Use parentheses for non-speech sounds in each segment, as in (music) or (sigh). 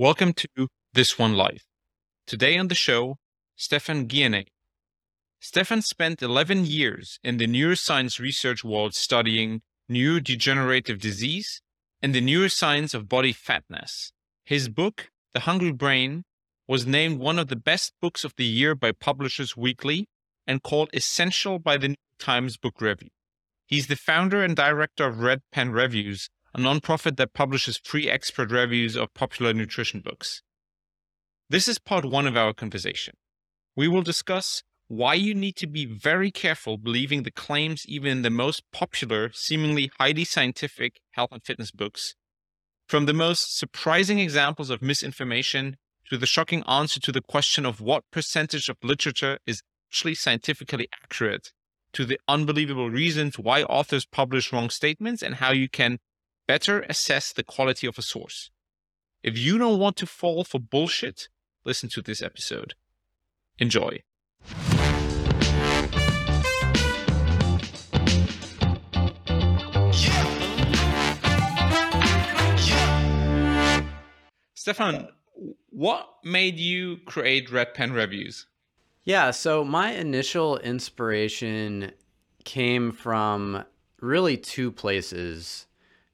Welcome to This One Life. Today on the show, Stephan Guyenet. Stephan spent 11 years in the neuroscience research world studying neurodegenerative disease and the neuroscience of body fatness. His book, The Hungry Brain, was named one of the best books of the year by Publishers Weekly and called essential by the New Times Book Review. He's the founder and director of Red Pen Reviews, a nonprofit that publishes free expert reviews of popular nutrition books. This is part one of our conversation. We will discuss why you need to be very careful believing the claims even in the most popular, seemingly highly scientific health and fitness books, from the most surprising examples of misinformation to the shocking answer to the question of what percentage of literature is actually scientifically accurate, to the unbelievable reasons why authors publish wrong statements and how you can better assess the quality of a source. If you don't want to fall for bullshit, listen to this episode. Enjoy. Stephan, what made you create Red Pen Reviews? Yeah, so my initial inspiration came from really two places.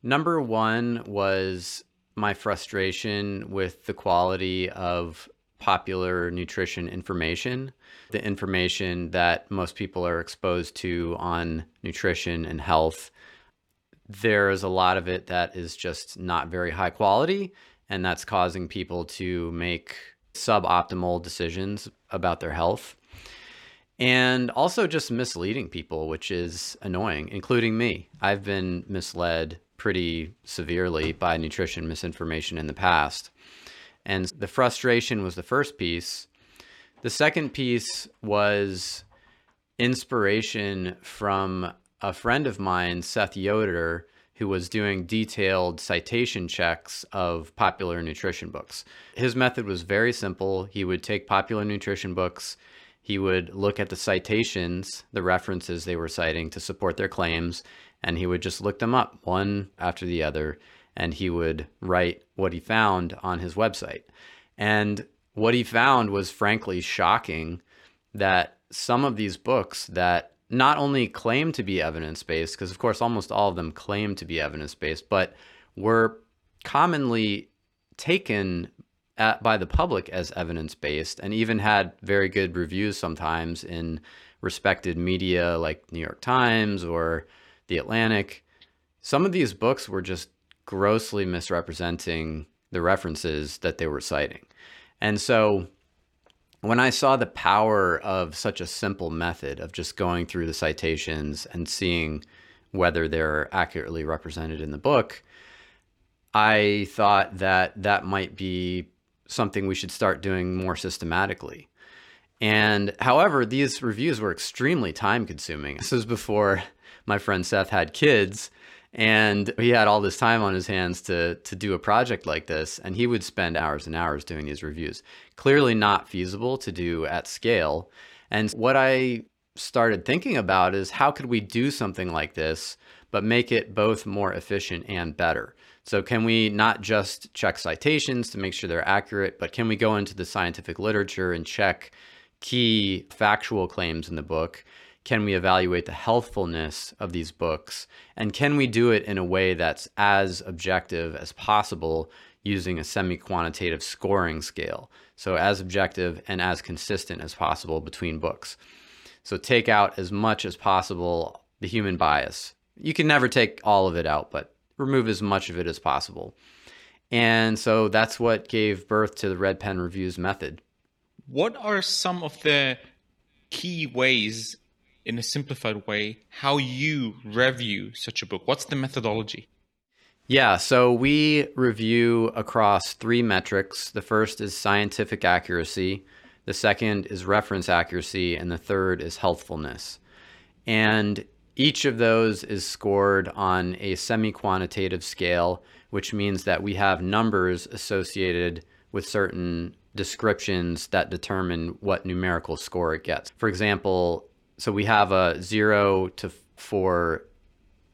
Number one was my frustration with the quality of popular nutrition information, the information that most people are exposed to on nutrition and health. There's a lot of it that is just not very high quality, and that's causing people to make suboptimal decisions about their health. And also just misleading people, which is annoying, including me. I've been misled pretty severely by nutrition misinformation in the past. And the frustration was the first piece. The second piece was inspiration from a friend of mine, Seth Yoder, who was doing detailed citation checks of popular nutrition books. His method was very simple. He would take popular nutrition books, he would look at the citations, the references they were citing to support their claims, and he would just look them up one after the other and he would write what he found on his website. And what he found was frankly shocking that some of these books that not only claim to be evidence based, because of course almost all of them claim to be evidence based, but were commonly taken at, by the public as evidence based and even had very good reviews sometimes in respected media like New York Times or the Atlantic. Some of these books were just grossly misrepresenting the references that they were citing. And so when I saw the power of such a simple method of just going through the citations and seeing whether they're accurately represented in the book, I thought that that might be something we should start doing more systematically. And however, these reviews were extremely time consuming. This was before my friend Seth had kids and he had all this time on his hands to to do a project like this and he would spend hours and hours doing these reviews. Clearly not feasible to do at scale. And what i started thinking about is how could we do something like this but make it both more efficient and better? So can we not just check citations to make sure they're accurate but can we go into the scientific literature and check key factual claims in the book can we evaluate the healthfulness of these books? And can we do it in a way that's as objective as possible using a semi quantitative scoring scale? So, as objective and as consistent as possible between books. So, take out as much as possible the human bias. You can never take all of it out, but remove as much of it as possible. And so that's what gave birth to the Red Pen Reviews method. What are some of the key ways in a simplified way how you review such a book? What's the methodology? Yeah, so we review across three metrics. The first is scientific accuracy, the second is reference accuracy, and the third is healthfulness. And each of those is scored on a semi quantitative scale, which means that we have numbers associated with certain descriptions that determine what numerical score it gets. For example, so we have a zero to four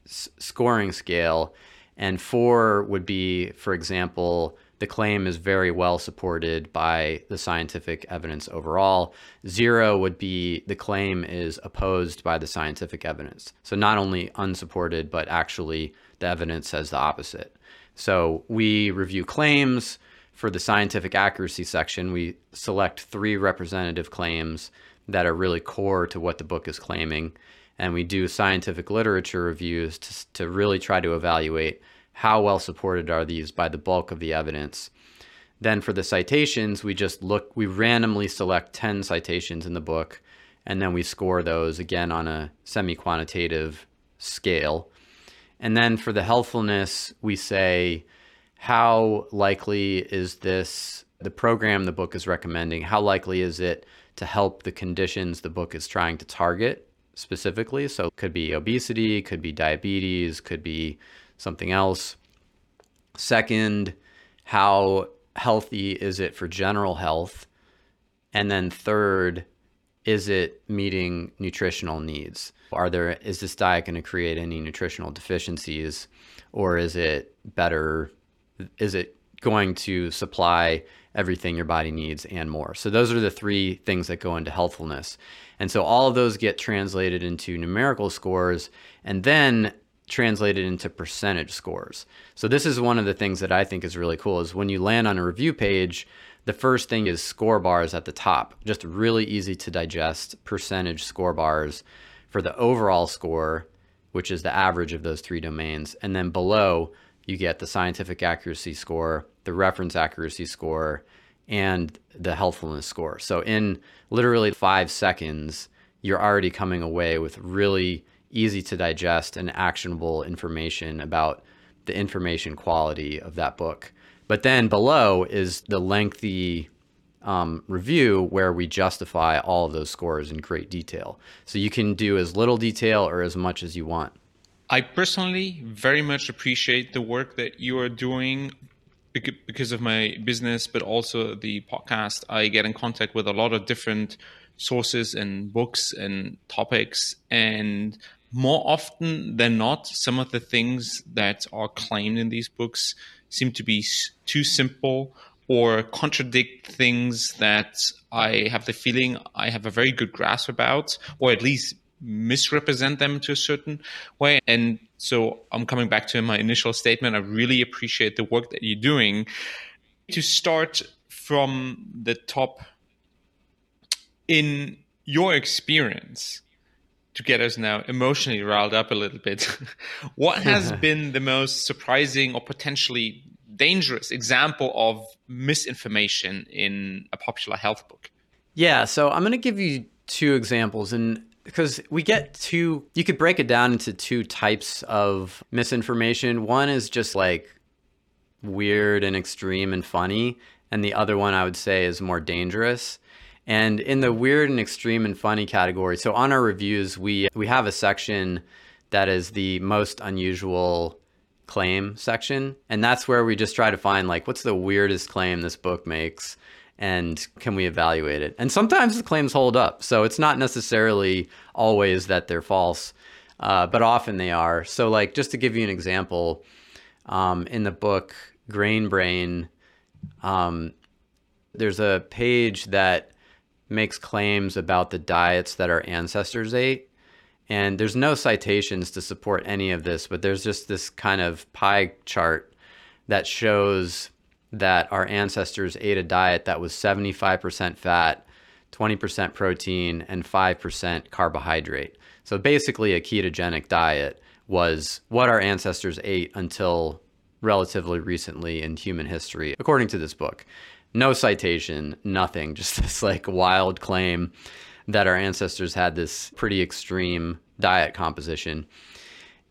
s- scoring scale, and four would be, for example, the claim is very well supported by the scientific evidence overall. Zero would be the claim is opposed by the scientific evidence. So not only unsupported, but actually the evidence says the opposite. So we review claims for the scientific accuracy section. We select three representative claims that are really core to what the book is claiming. And we do scientific literature reviews to, to really try to evaluate how well supported are these by the bulk of the evidence. Then for the citations, we just look, we randomly select 10 citations in the book, and then we score those again on a semi quantitative scale. And then for the helpfulness, we say, how likely is this, the program the book is recommending, how likely is it to help the conditions the book is trying to target specifically? So it could be obesity, could be diabetes, could be something else. Second, how healthy is it for general health? And then third, is it meeting nutritional needs? Are there is this diet going to create any nutritional deficiencies or is it better is it going to supply everything your body needs and more? So those are the three things that go into healthfulness. And so all of those get translated into numerical scores and then translated into percentage scores. So this is one of the things that I think is really cool is when you land on a review page, the first thing is score bars at the top, just really easy to digest percentage score bars for the overall score, which is the average of those three domains. And then below, you get the scientific accuracy score, the reference accuracy score, and the healthfulness score. So in literally five seconds, you're already coming away with really easy to digest and actionable information about the information quality of that book. But then below is the lengthy um, review where we justify all of those scores in great detail. So you can do as little detail or as much as you want. I personally very much appreciate the work that you are doing because of my business, but also the podcast. I get in contact with a lot of different sources and books and topics. And more often than not, some of the things that are claimed in these books seem to be too simple or contradict things that I have the feeling I have a very good grasp about, or at least misrepresent them to a certain way. And so I'm coming back to my initial statement. I really appreciate the work that you're doing. To start from the top, in your experience, to get us now emotionally riled up a little bit. (laughs) what has been the most surprising or potentially dangerous example of misinformation in a popular health book? Yeah, so I'm going to give you two examples and because we get two you could break it down into two types of misinformation. One is just like weird and extreme and funny, and the other one I would say is more dangerous. And in the weird and extreme and funny category, so on our reviews, we we have a section that is the most unusual claim section, and that's where we just try to find like what's the weirdest claim this book makes and can we evaluate it? And sometimes the claims hold up. So it's not necessarily always that they're false, uh, but often they are. So like just to give you an example, um, in the book Grain Brain, um, there's a page that makes claims about the diets that our ancestors ate. And there's no citations to support any of this, but there's just this kind of pie chart that shows that our ancestors ate a diet that was 75% fat, 20% protein, and 5% carbohydrate. So basically, a ketogenic diet was what our ancestors ate until relatively recently in human history, according to this book no citation, nothing, (laughs) just this like wild claim that our ancestors had this pretty extreme diet composition.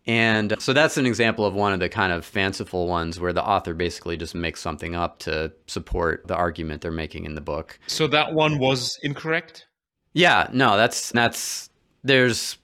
And so that's an example of one of the kind of fanciful ones where the author basically just makes something up to support the argument they're making in the book. So that one was incorrect? Yeah, no, that's that's there's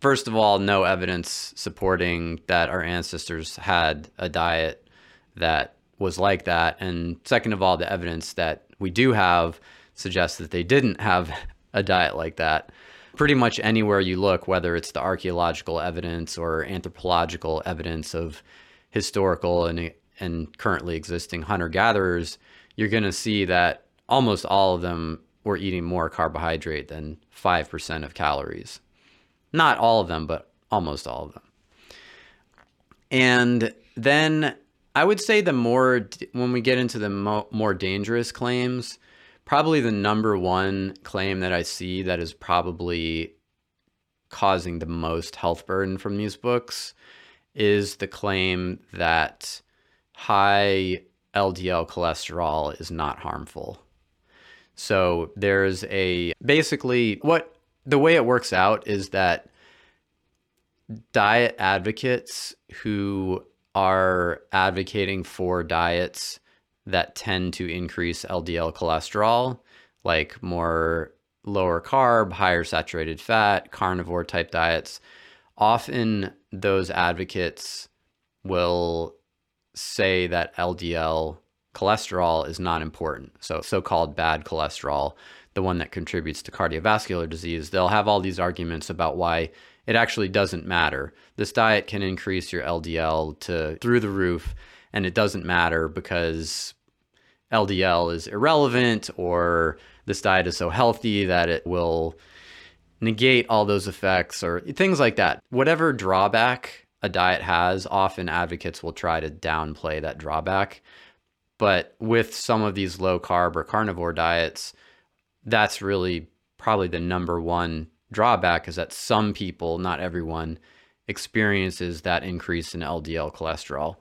first of all no evidence supporting that our ancestors had a diet that was like that. And second of all, the evidence that we do have suggests that they didn't have (laughs) a diet like that. Pretty much anywhere you look, whether it's the archaeological evidence or anthropological evidence of historical and and currently existing hunter gatherers, you're going to see that almost all of them were eating more carbohydrate than 5% of calories. Not all of them, but almost all of them. And then I would say the more, when we get into the mo- more dangerous claims, probably the number one claim that I see that is probably causing the most health burden from these books is the claim that high LDL cholesterol is not harmful. So there's a basically what the way it works out is that diet advocates who are advocating for diets that tend to increase LDL cholesterol, like more lower carb, higher saturated fat, carnivore type diets, often those advocates will say that LDL cholesterol is not important. So, so called bad cholesterol, the one that contributes to cardiovascular disease, they'll have all these arguments about why it actually doesn't matter. This diet can increase your LDL to through the roof, and it doesn't matter because LDL is irrelevant or this diet is so healthy that it will negate all those effects or things like that. Whatever drawback a diet has, often advocates will try to downplay that drawback. But with some of these low carb or carnivore diets, that's really probably the number one drawback is that some people, not everyone, experiences that increase in LDL cholesterol.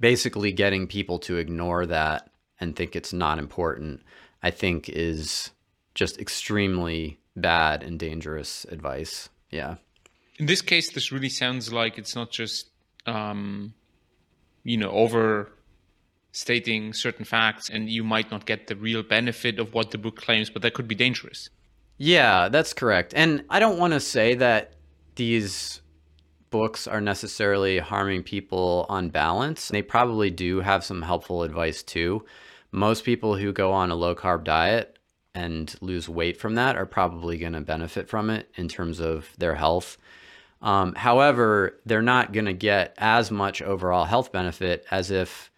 Basically getting people to ignore that and think it's not important, I think is just extremely bad and dangerous advice. Yeah. In this case, this really sounds like it's not just, um, you know, overstating certain facts and you might not get the real benefit of what the book claims, but that could be dangerous. Yeah, that's correct. And I don't want to say that these books are necessarily harming people on balance. They probably do have some helpful advice too. Most people who go on a low carb diet and lose weight from that are probably going to benefit from it in terms of their health. Um, however, they're not going to get as much overall health benefit as if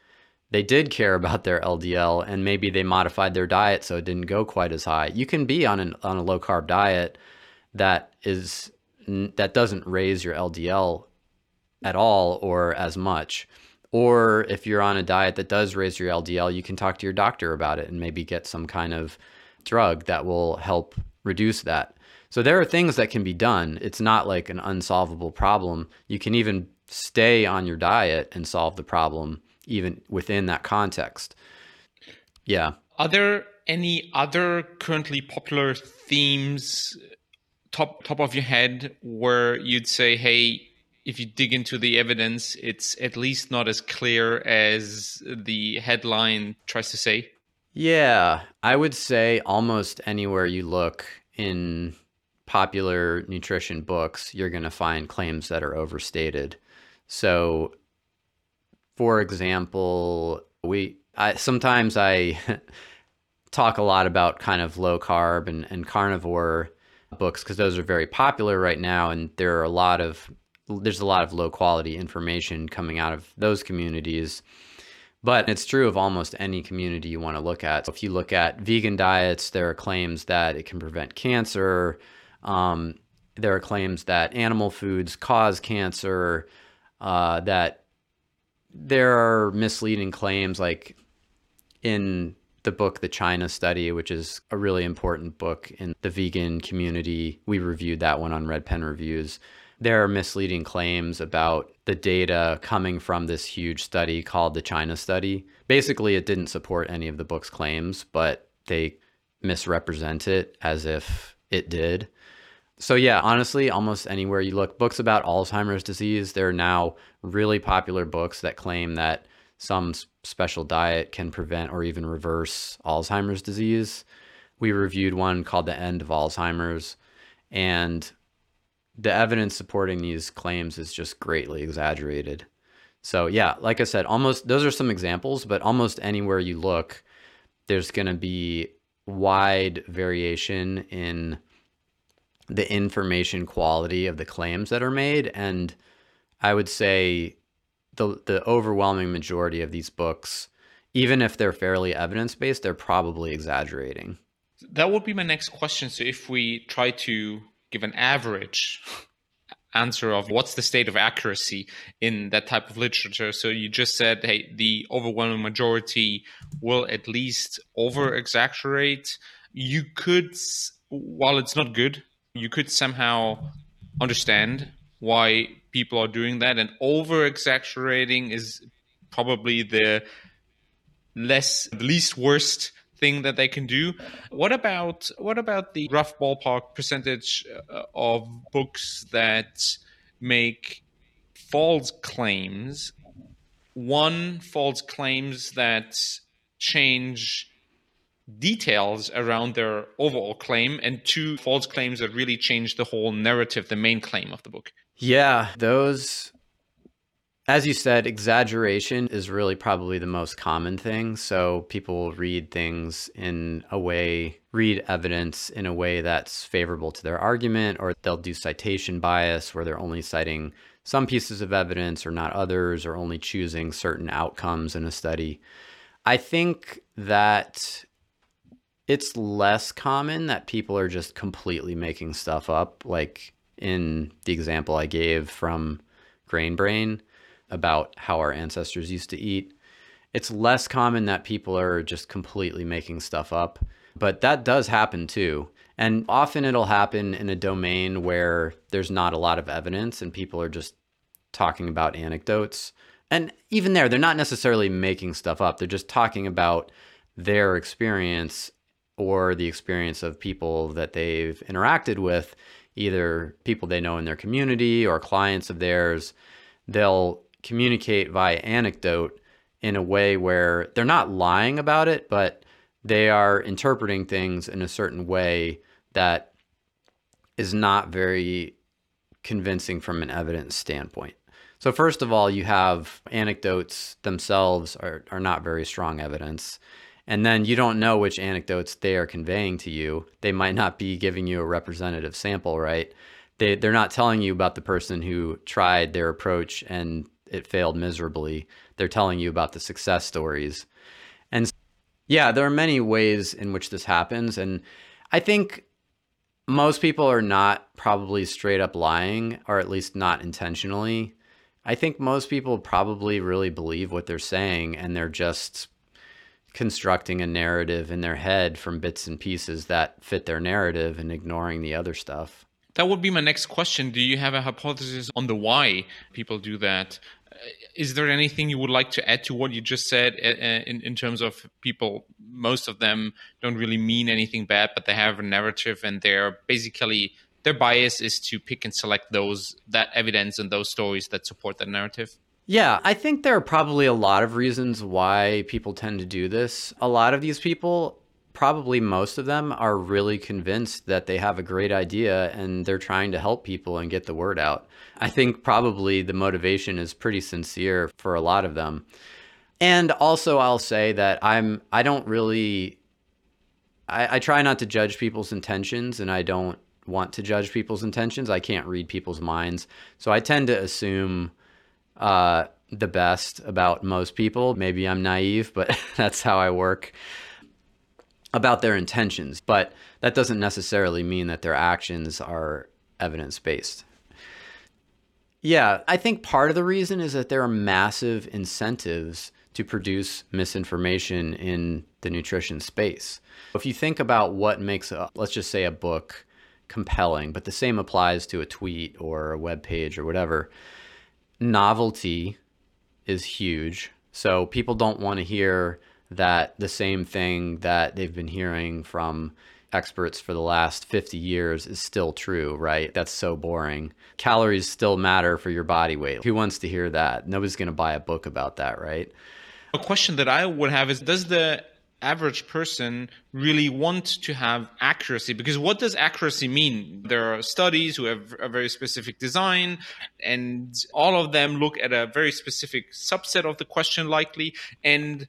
they did care about their LDL and maybe they modified their diet so it didn't go quite as high. You can be on an on a low carb diet that is that doesn't raise your LDL at all or as much. Or if you're on a diet that does raise your LDL, you can talk to your doctor about it and maybe get some kind of drug that will help reduce that. So there are things that can be done. It's not like an unsolvable problem. You can even stay on your diet and solve the problem even within that context. Yeah. Are there any other currently popular themes top top of your head where you'd say, hey, if you dig into the evidence, it's at least not as clear as the headline tries to say? Yeah, I would say almost anywhere you look in popular nutrition books, you're going to find claims that are overstated. So for example, we I, sometimes I (laughs) talk a lot about kind of low carb and, and carnivore books because those are very popular right now, and there are a lot of there's a lot of low quality information coming out of those communities. But it's true of almost any community you want to look at. So if you look at vegan diets, there are claims that it can prevent cancer. Um, there are claims that animal foods cause cancer, uh, that there are misleading claims like in the book The China Study, which is a really important book in the vegan community. We reviewed that one on Red Pen Reviews. There are misleading claims about the data coming from this huge study called the China Study. Basically, it didn't support any of the book's claims, but they misrepresent it as if it did. So yeah, honestly, almost anywhere you look, books about Alzheimer's disease, there are now really popular books that claim that some special diet can prevent or even reverse Alzheimer's disease. We reviewed one called The End of Alzheimer's, and the evidence supporting these claims is just greatly exaggerated. So yeah, like I said, almost those are some examples, but almost anywhere you look, there's going to be wide variation in the information quality of the claims that are made. And I would say the the overwhelming majority of these books, even if they're fairly evidence based, they're probably exaggerating. That would be my next question. So if we try to give an average answer of what's the state of accuracy in that type of literature. So you just said, hey, the overwhelming majority will at least over exaggerate. You could, while it's not good, you could somehow understand why people are doing that. And over exaggerating is probably the less, the least worst thing that they can do. What about what about the rough ballpark percentage uh, of books that make false claims? One false claims that change details around their overall claim, and two false claims that really change the whole narrative, the main claim of the book. Yeah, those as you said, exaggeration is really probably the most common thing. So people read things in a way, read evidence in a way that's favorable to their argument, or they'll do citation bias where they're only citing some pieces of evidence or not others, or only choosing certain outcomes in a study. I think that it's less common that people are just completely making stuff up, like in the example I gave from Grain Brain about how our ancestors used to eat. It's less common that people are just completely making stuff up, but that does happen too. And often it'll happen in a domain where there's not a lot of evidence and people are just talking about anecdotes. And even there, they're not necessarily making stuff up. They're just talking about their experience or the experience of people that they've interacted with, either people they know in their community or clients of theirs. They'll communicate via anecdote in a way where they're not lying about it, but they are interpreting things in a certain way that is not very convincing from an evidence standpoint. So first of all, you have anecdotes themselves are, are not very strong evidence. And then you don't know which anecdotes they are conveying to you. They might not be giving you a representative sample, right? They, they're not telling you about the person who tried their approach and it failed miserably. They're telling you about the success stories. And yeah, there are many ways in which this happens. And I think most people are not probably straight up lying, or at least not intentionally. I think most people probably really believe what they're saying and they're just constructing a narrative in their head from bits and pieces that fit their narrative and ignoring the other stuff. That would be my next question. Do you have a hypothesis on the why people do that? is there anything you would like to add to what you just said uh, uh, in, in terms of people most of them don't really mean anything bad but they have a narrative and they're basically their bias is to pick and select those that evidence and those stories that support that narrative yeah, I think there are probably a lot of reasons why people tend to do this. A lot of these people probably most of them are really convinced that they have a great idea and they're trying to help people and get the word out. I think probably the motivation is pretty sincere for a lot of them. And also I'll say that I'm I don't really I, I try not to judge people's intentions and I don't want to judge people's intentions. I can't read people's minds. So I tend to assume uh, the best about most people. Maybe I'm naive, but (laughs) that's how I work about their intentions, but that doesn't necessarily mean that their actions are evidence based. Yeah, I think part of the reason is that there are massive incentives to produce misinformation in the nutrition space. If you think about what makes a, let's just say a book compelling, but the same applies to a tweet or a web page or whatever, novelty is huge. So people don't want to hear that the same thing that they've been hearing from experts for the last 50 years is still true, right? That's so boring. Calories still matter for your body weight. Who wants to hear that? Nobody's going to buy a book about that, right? A question that I would have is Does the average person really want to have accuracy because what does accuracy mean there are studies who have a very specific design and all of them look at a very specific subset of the question likely and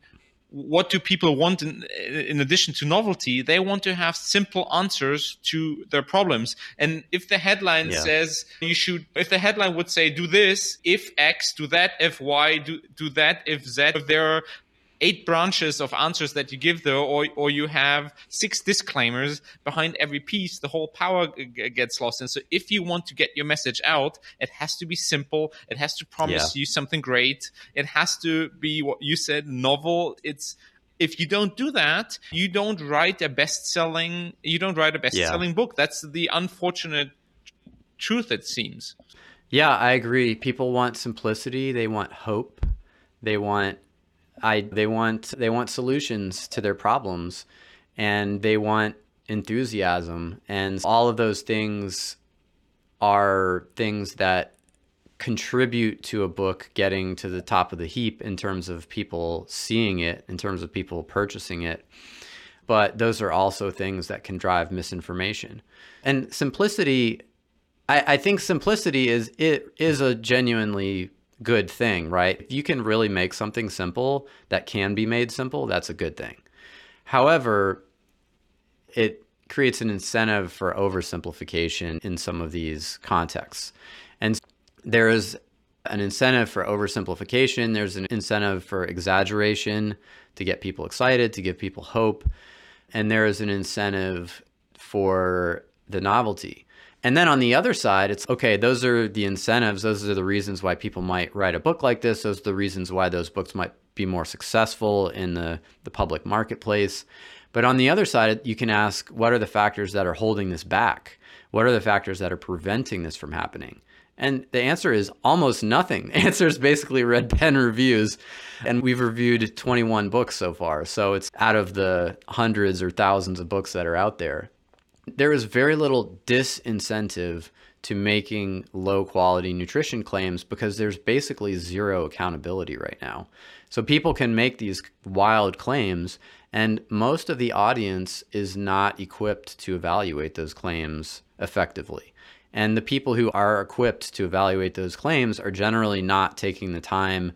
what do people want in, in addition to novelty? They want to have simple answers to their problems. And if the headline yeah. says you should, if the headline would say, do this, if X, do that, if Y, do, do that, if Z, if there are eight branches of answers that you give though, or or you have six disclaimers behind every piece, the whole power g- gets lost. And so, if you want to get your message out, it has to be simple. It has to promise yeah. you something great. It has to be what you said, novel. It's if you don't do that, you don't write a best-selling. You don't write a best-selling yeah. book. That's the unfortunate truth. It seems. Yeah, I agree. People want simplicity. They want hope. They want I they want they want solutions to their problems and they want enthusiasm and all of those things are things that contribute to a book getting to the top of the heap in terms of people seeing it, in terms of people purchasing it. But those are also things that can drive misinformation. And simplicity, I, I think simplicity is it is a genuinely good thing, right? If you can really make something simple that can be made simple, that's a good thing. However, it creates an incentive for oversimplification in some of these contexts. And there is an incentive for oversimplification, there's an incentive for exaggeration to get people excited, to give people hope, and there is an incentive for the novelty. And then on the other side, it's okay, those are the incentives. Those are the reasons why people might write a book like this. Those are the reasons why those books might be more successful in the, the public marketplace. But on the other side, you can ask what are the factors that are holding this back? What are the factors that are preventing this from happening? And the answer is almost nothing. (laughs) The answer is basically red pen reviews. And we've reviewed 21 books so far. So it's out of the hundreds or thousands of books that are out there there is very little disincentive to making low quality nutrition claims because there's basically zero accountability right now. So people can make these wild claims, and most of the audience is not equipped to evaluate those claims effectively. And the people who are equipped to evaluate those claims are generally not taking the time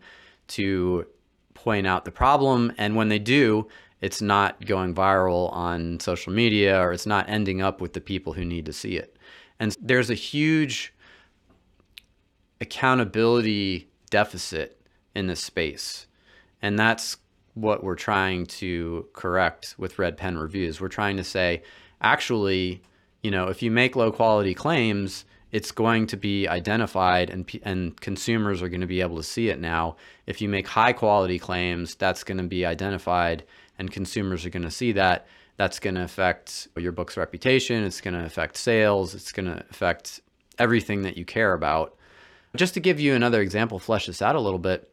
to point out the problem. And when they do, it's not going viral on social media or it's not ending up with the people who need to see it. And there's a huge accountability deficit in this space. And that's what we're trying to correct with red pen reviews. We're trying to say, actually, you know, if you make low quality claims, it's going to be identified and, and consumers are going to be able to see it now. If you make high quality claims, that's going to be identified and consumers are going to see that, that's going to affect your book's reputation. It's going to affect sales. It's going to affect everything that you care about. Just to give you another example, flesh this out a little bit.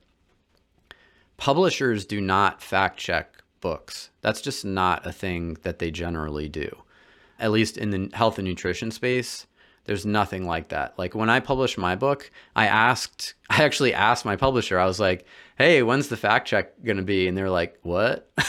Publishers do not fact check books. That's just not a thing that they generally do. At least in the health and nutrition space, there's nothing like that. Like when I published my book, I asked, (laughs) I actually asked my publisher, I was like, hey, when's the fact check going to be? And they're like, what? (laughs)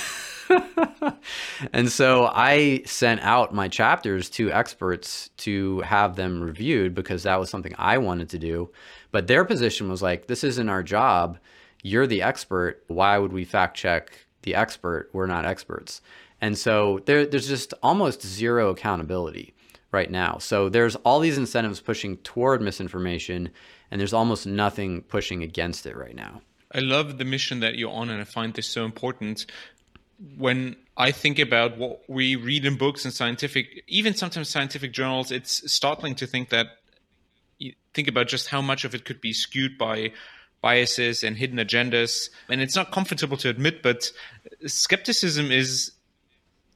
and so I sent out my chapters to experts to have them reviewed because that was something I wanted to do. But their position was like, this isn't our job. You're the expert. Why would we fact check the expert? We're not experts. And so there, there's just almost zero accountability right now. So there's all these incentives pushing toward misinformation, and there's almost nothing pushing against it right now. I love the mission that you're on, and I find this so important when I think about what we read in books and scientific, even sometimes scientific journals, it's startling to think that think about just how much of it could be skewed by biases and hidden agendas. And it's not comfortable to admit, but skepticism is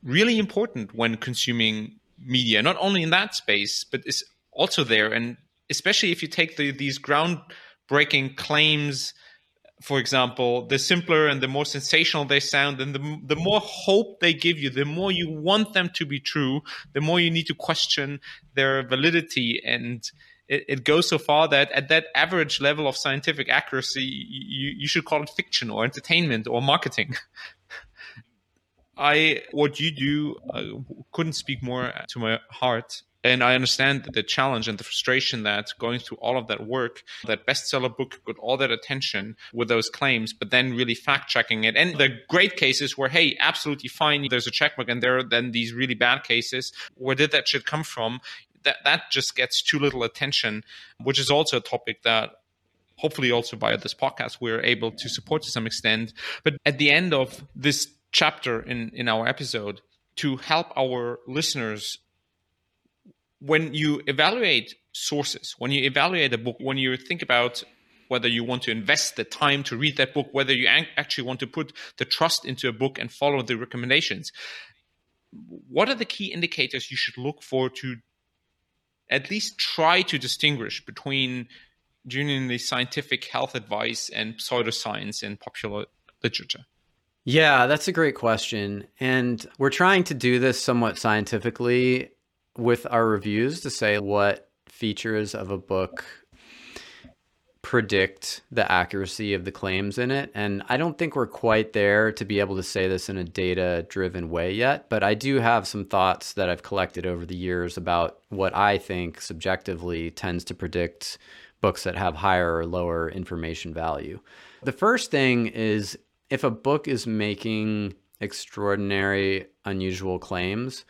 really important when consuming media, not only in that space, but it's also there. And especially if you take the, these groundbreaking claims for example, the simpler and the more sensational they sound, and the, the more hope they give you, the more you want them to be true, the more you need to question their validity. And it, it goes so far that at that average level of scientific accuracy, you, you should call it fiction or entertainment or marketing. I, what you do, uh, couldn't speak more to my heart And I understand the challenge and the frustration that going through all of that work, that bestseller book got all that attention with those claims, but then really fact checking it. And the great cases where, hey, absolutely fine, there's a checkbook, and there are then these really bad cases. Where did that shit come from? That, that just gets too little attention, which is also a topic that hopefully also via this podcast we're able to support to some extent but at the end of this chapter in in our episode to help our listeners when you evaluate sources when you evaluate a book when you think about whether you want to invest the time to read that book whether you actually want to put the trust into a book and follow the recommendations what are the key indicators you should look for to at least try to distinguish between genuinely scientific health advice and pseudoscience in popular literature? Yeah, that's a great question. And we're trying to do this somewhat scientifically with our reviews to say what features of a book predict the accuracy of the claims in it. And I don't think we're quite there to be able to say this in a data driven way yet, but I do have some thoughts that I've collected over the years about what I think subjectively tends to predict books that have higher or lower information value. The first thing is if a book is making extraordinary, unusual claims.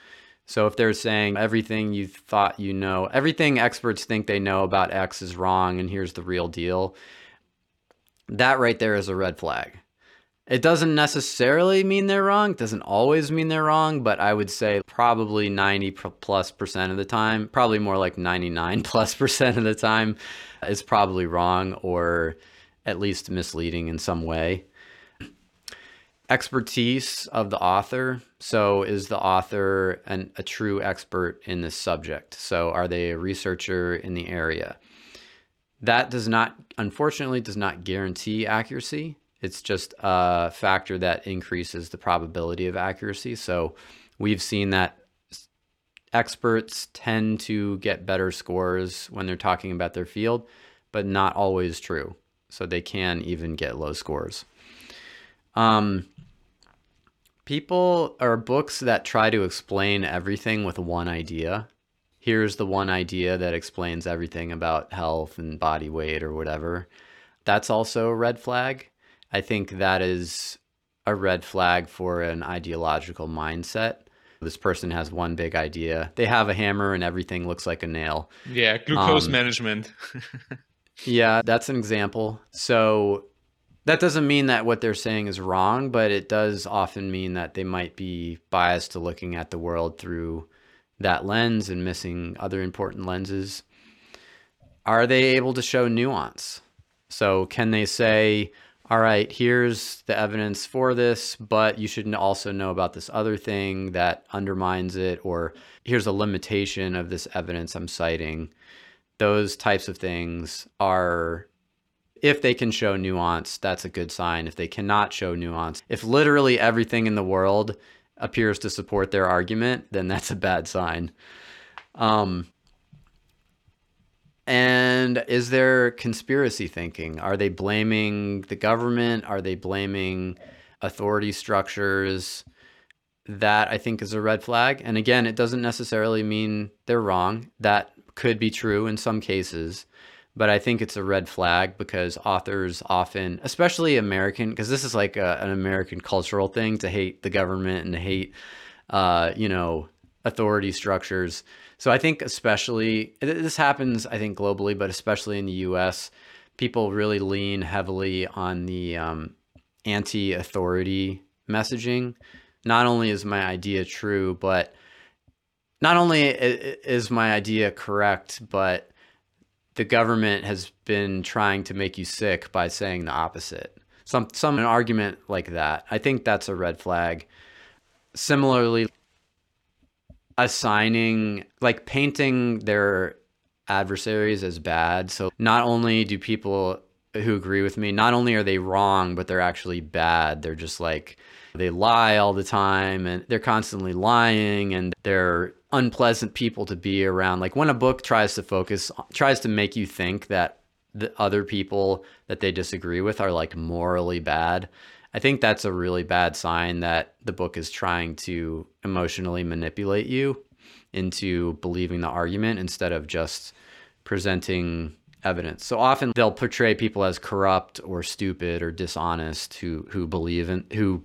So if they're saying everything you thought you know, everything experts think they know about X is wrong and here's the real deal, that right there is a red flag. It doesn't necessarily mean they're wrong. It doesn't always mean they're wrong, but I would say probably 90 plus percent of the time, probably more like 99 (laughs) plus percent of the time, is probably wrong or at least misleading in some way. Expertise of the author. So, is the author an, a true expert in this subject? So, are they a researcher in the area? That does not, unfortunately, does not guarantee accuracy it's just a factor that increases the probability of accuracy. So we've seen that experts tend to get better scores when they're talking about their field, but not always true. So they can even get low scores. Um, people are books that try to explain everything with one idea. Here's the one idea that explains everything about health and body weight or whatever. That's also a red flag. I think that is a red flag for an ideological mindset. This person has one big idea. They have a hammer and everything looks like a nail. Yeah, glucose um, management. (laughs) yeah, that's an example. So that doesn't mean that what they're saying is wrong, but it does often mean that they might be biased to looking at the world through that lens and missing other important lenses. Are they able to show nuance? So, can they say, all right, here's the evidence for this, but you should also know about this other thing that undermines it, or here's a limitation of this evidence I'm citing. Those types of things are, if they can show nuance, that's a good sign. If they cannot show nuance, if literally everything in the world appears to support their argument, then that's a bad sign. Um, and is there conspiracy thinking? Are they blaming the government? Are they blaming authority structures? That I think is a red flag. And again, it doesn't necessarily mean they're wrong. That could be true in some cases. But I think it's a red flag because authors often, especially American, because this is like a, an American cultural thing to hate the government and to hate, uh, you know, authority structures so I think especially this happens, I think globally, but especially in the U.S., people really lean heavily on the um, anti-authority messaging. Not only is my idea true, but not only is my idea correct, but the government has been trying to make you sick by saying the opposite. Some some an argument like that. I think that's a red flag. Similarly, assigning like painting their adversaries as bad. So not only do people who agree with me, not only are they wrong, but they're actually bad. They're just like they lie all the time and they're constantly lying and they're unpleasant people to be around. Like when a book tries to focus tries to make you think that the other people that they disagree with are like morally bad I think that's a really bad sign that the book is trying to emotionally manipulate you. into believing the argument instead of just presenting evidence. So often they'll portray people as corrupt or stupid or dishonest who who believe in who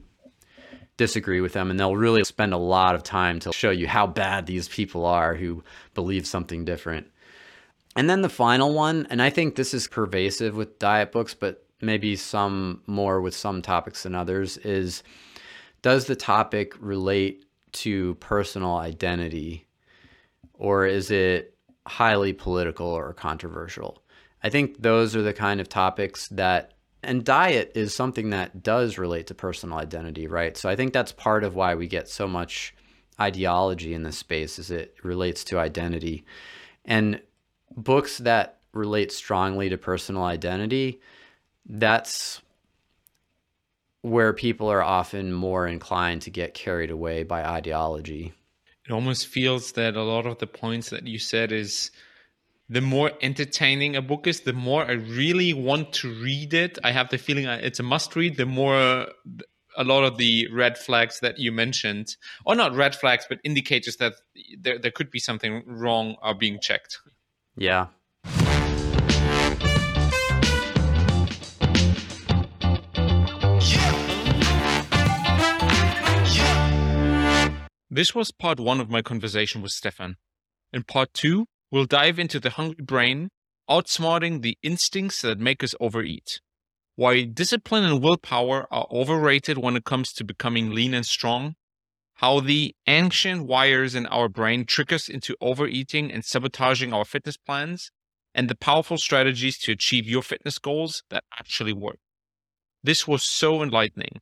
disagree with them and they'll really spend a lot of time to show you how bad these people are who believe something different. And then the final one, and I think this is pervasive with diet books, but maybe some more with some topics than others, is does the topic relate to personal identity or is it highly political or controversial? I think those are the kind of topics that, and diet is something that does relate to personal identity, right? So I think that's part of why we get so much ideology in this space is it relates to identity. And books that relate strongly to personal identity, that's where people are often more inclined to get carried away by ideology. It almost feels that a lot of the points that you said is the more entertaining a book is, the more I really want to read it. I have the feeling it's a must read, the more a lot of the red flags that you mentioned, or not red flags, but indicators that there, there could be something wrong are being checked. Yeah. This was part one of my conversation with Stephan. In part two, we'll dive into the hungry brain, outsmarting the instincts that make us overeat. Why discipline and willpower are overrated when it comes to becoming lean and strong, how the ancient wires in our brain trick us into overeating and sabotaging our fitness plans, and the powerful strategies to achieve your fitness goals that actually work. This was so enlightening.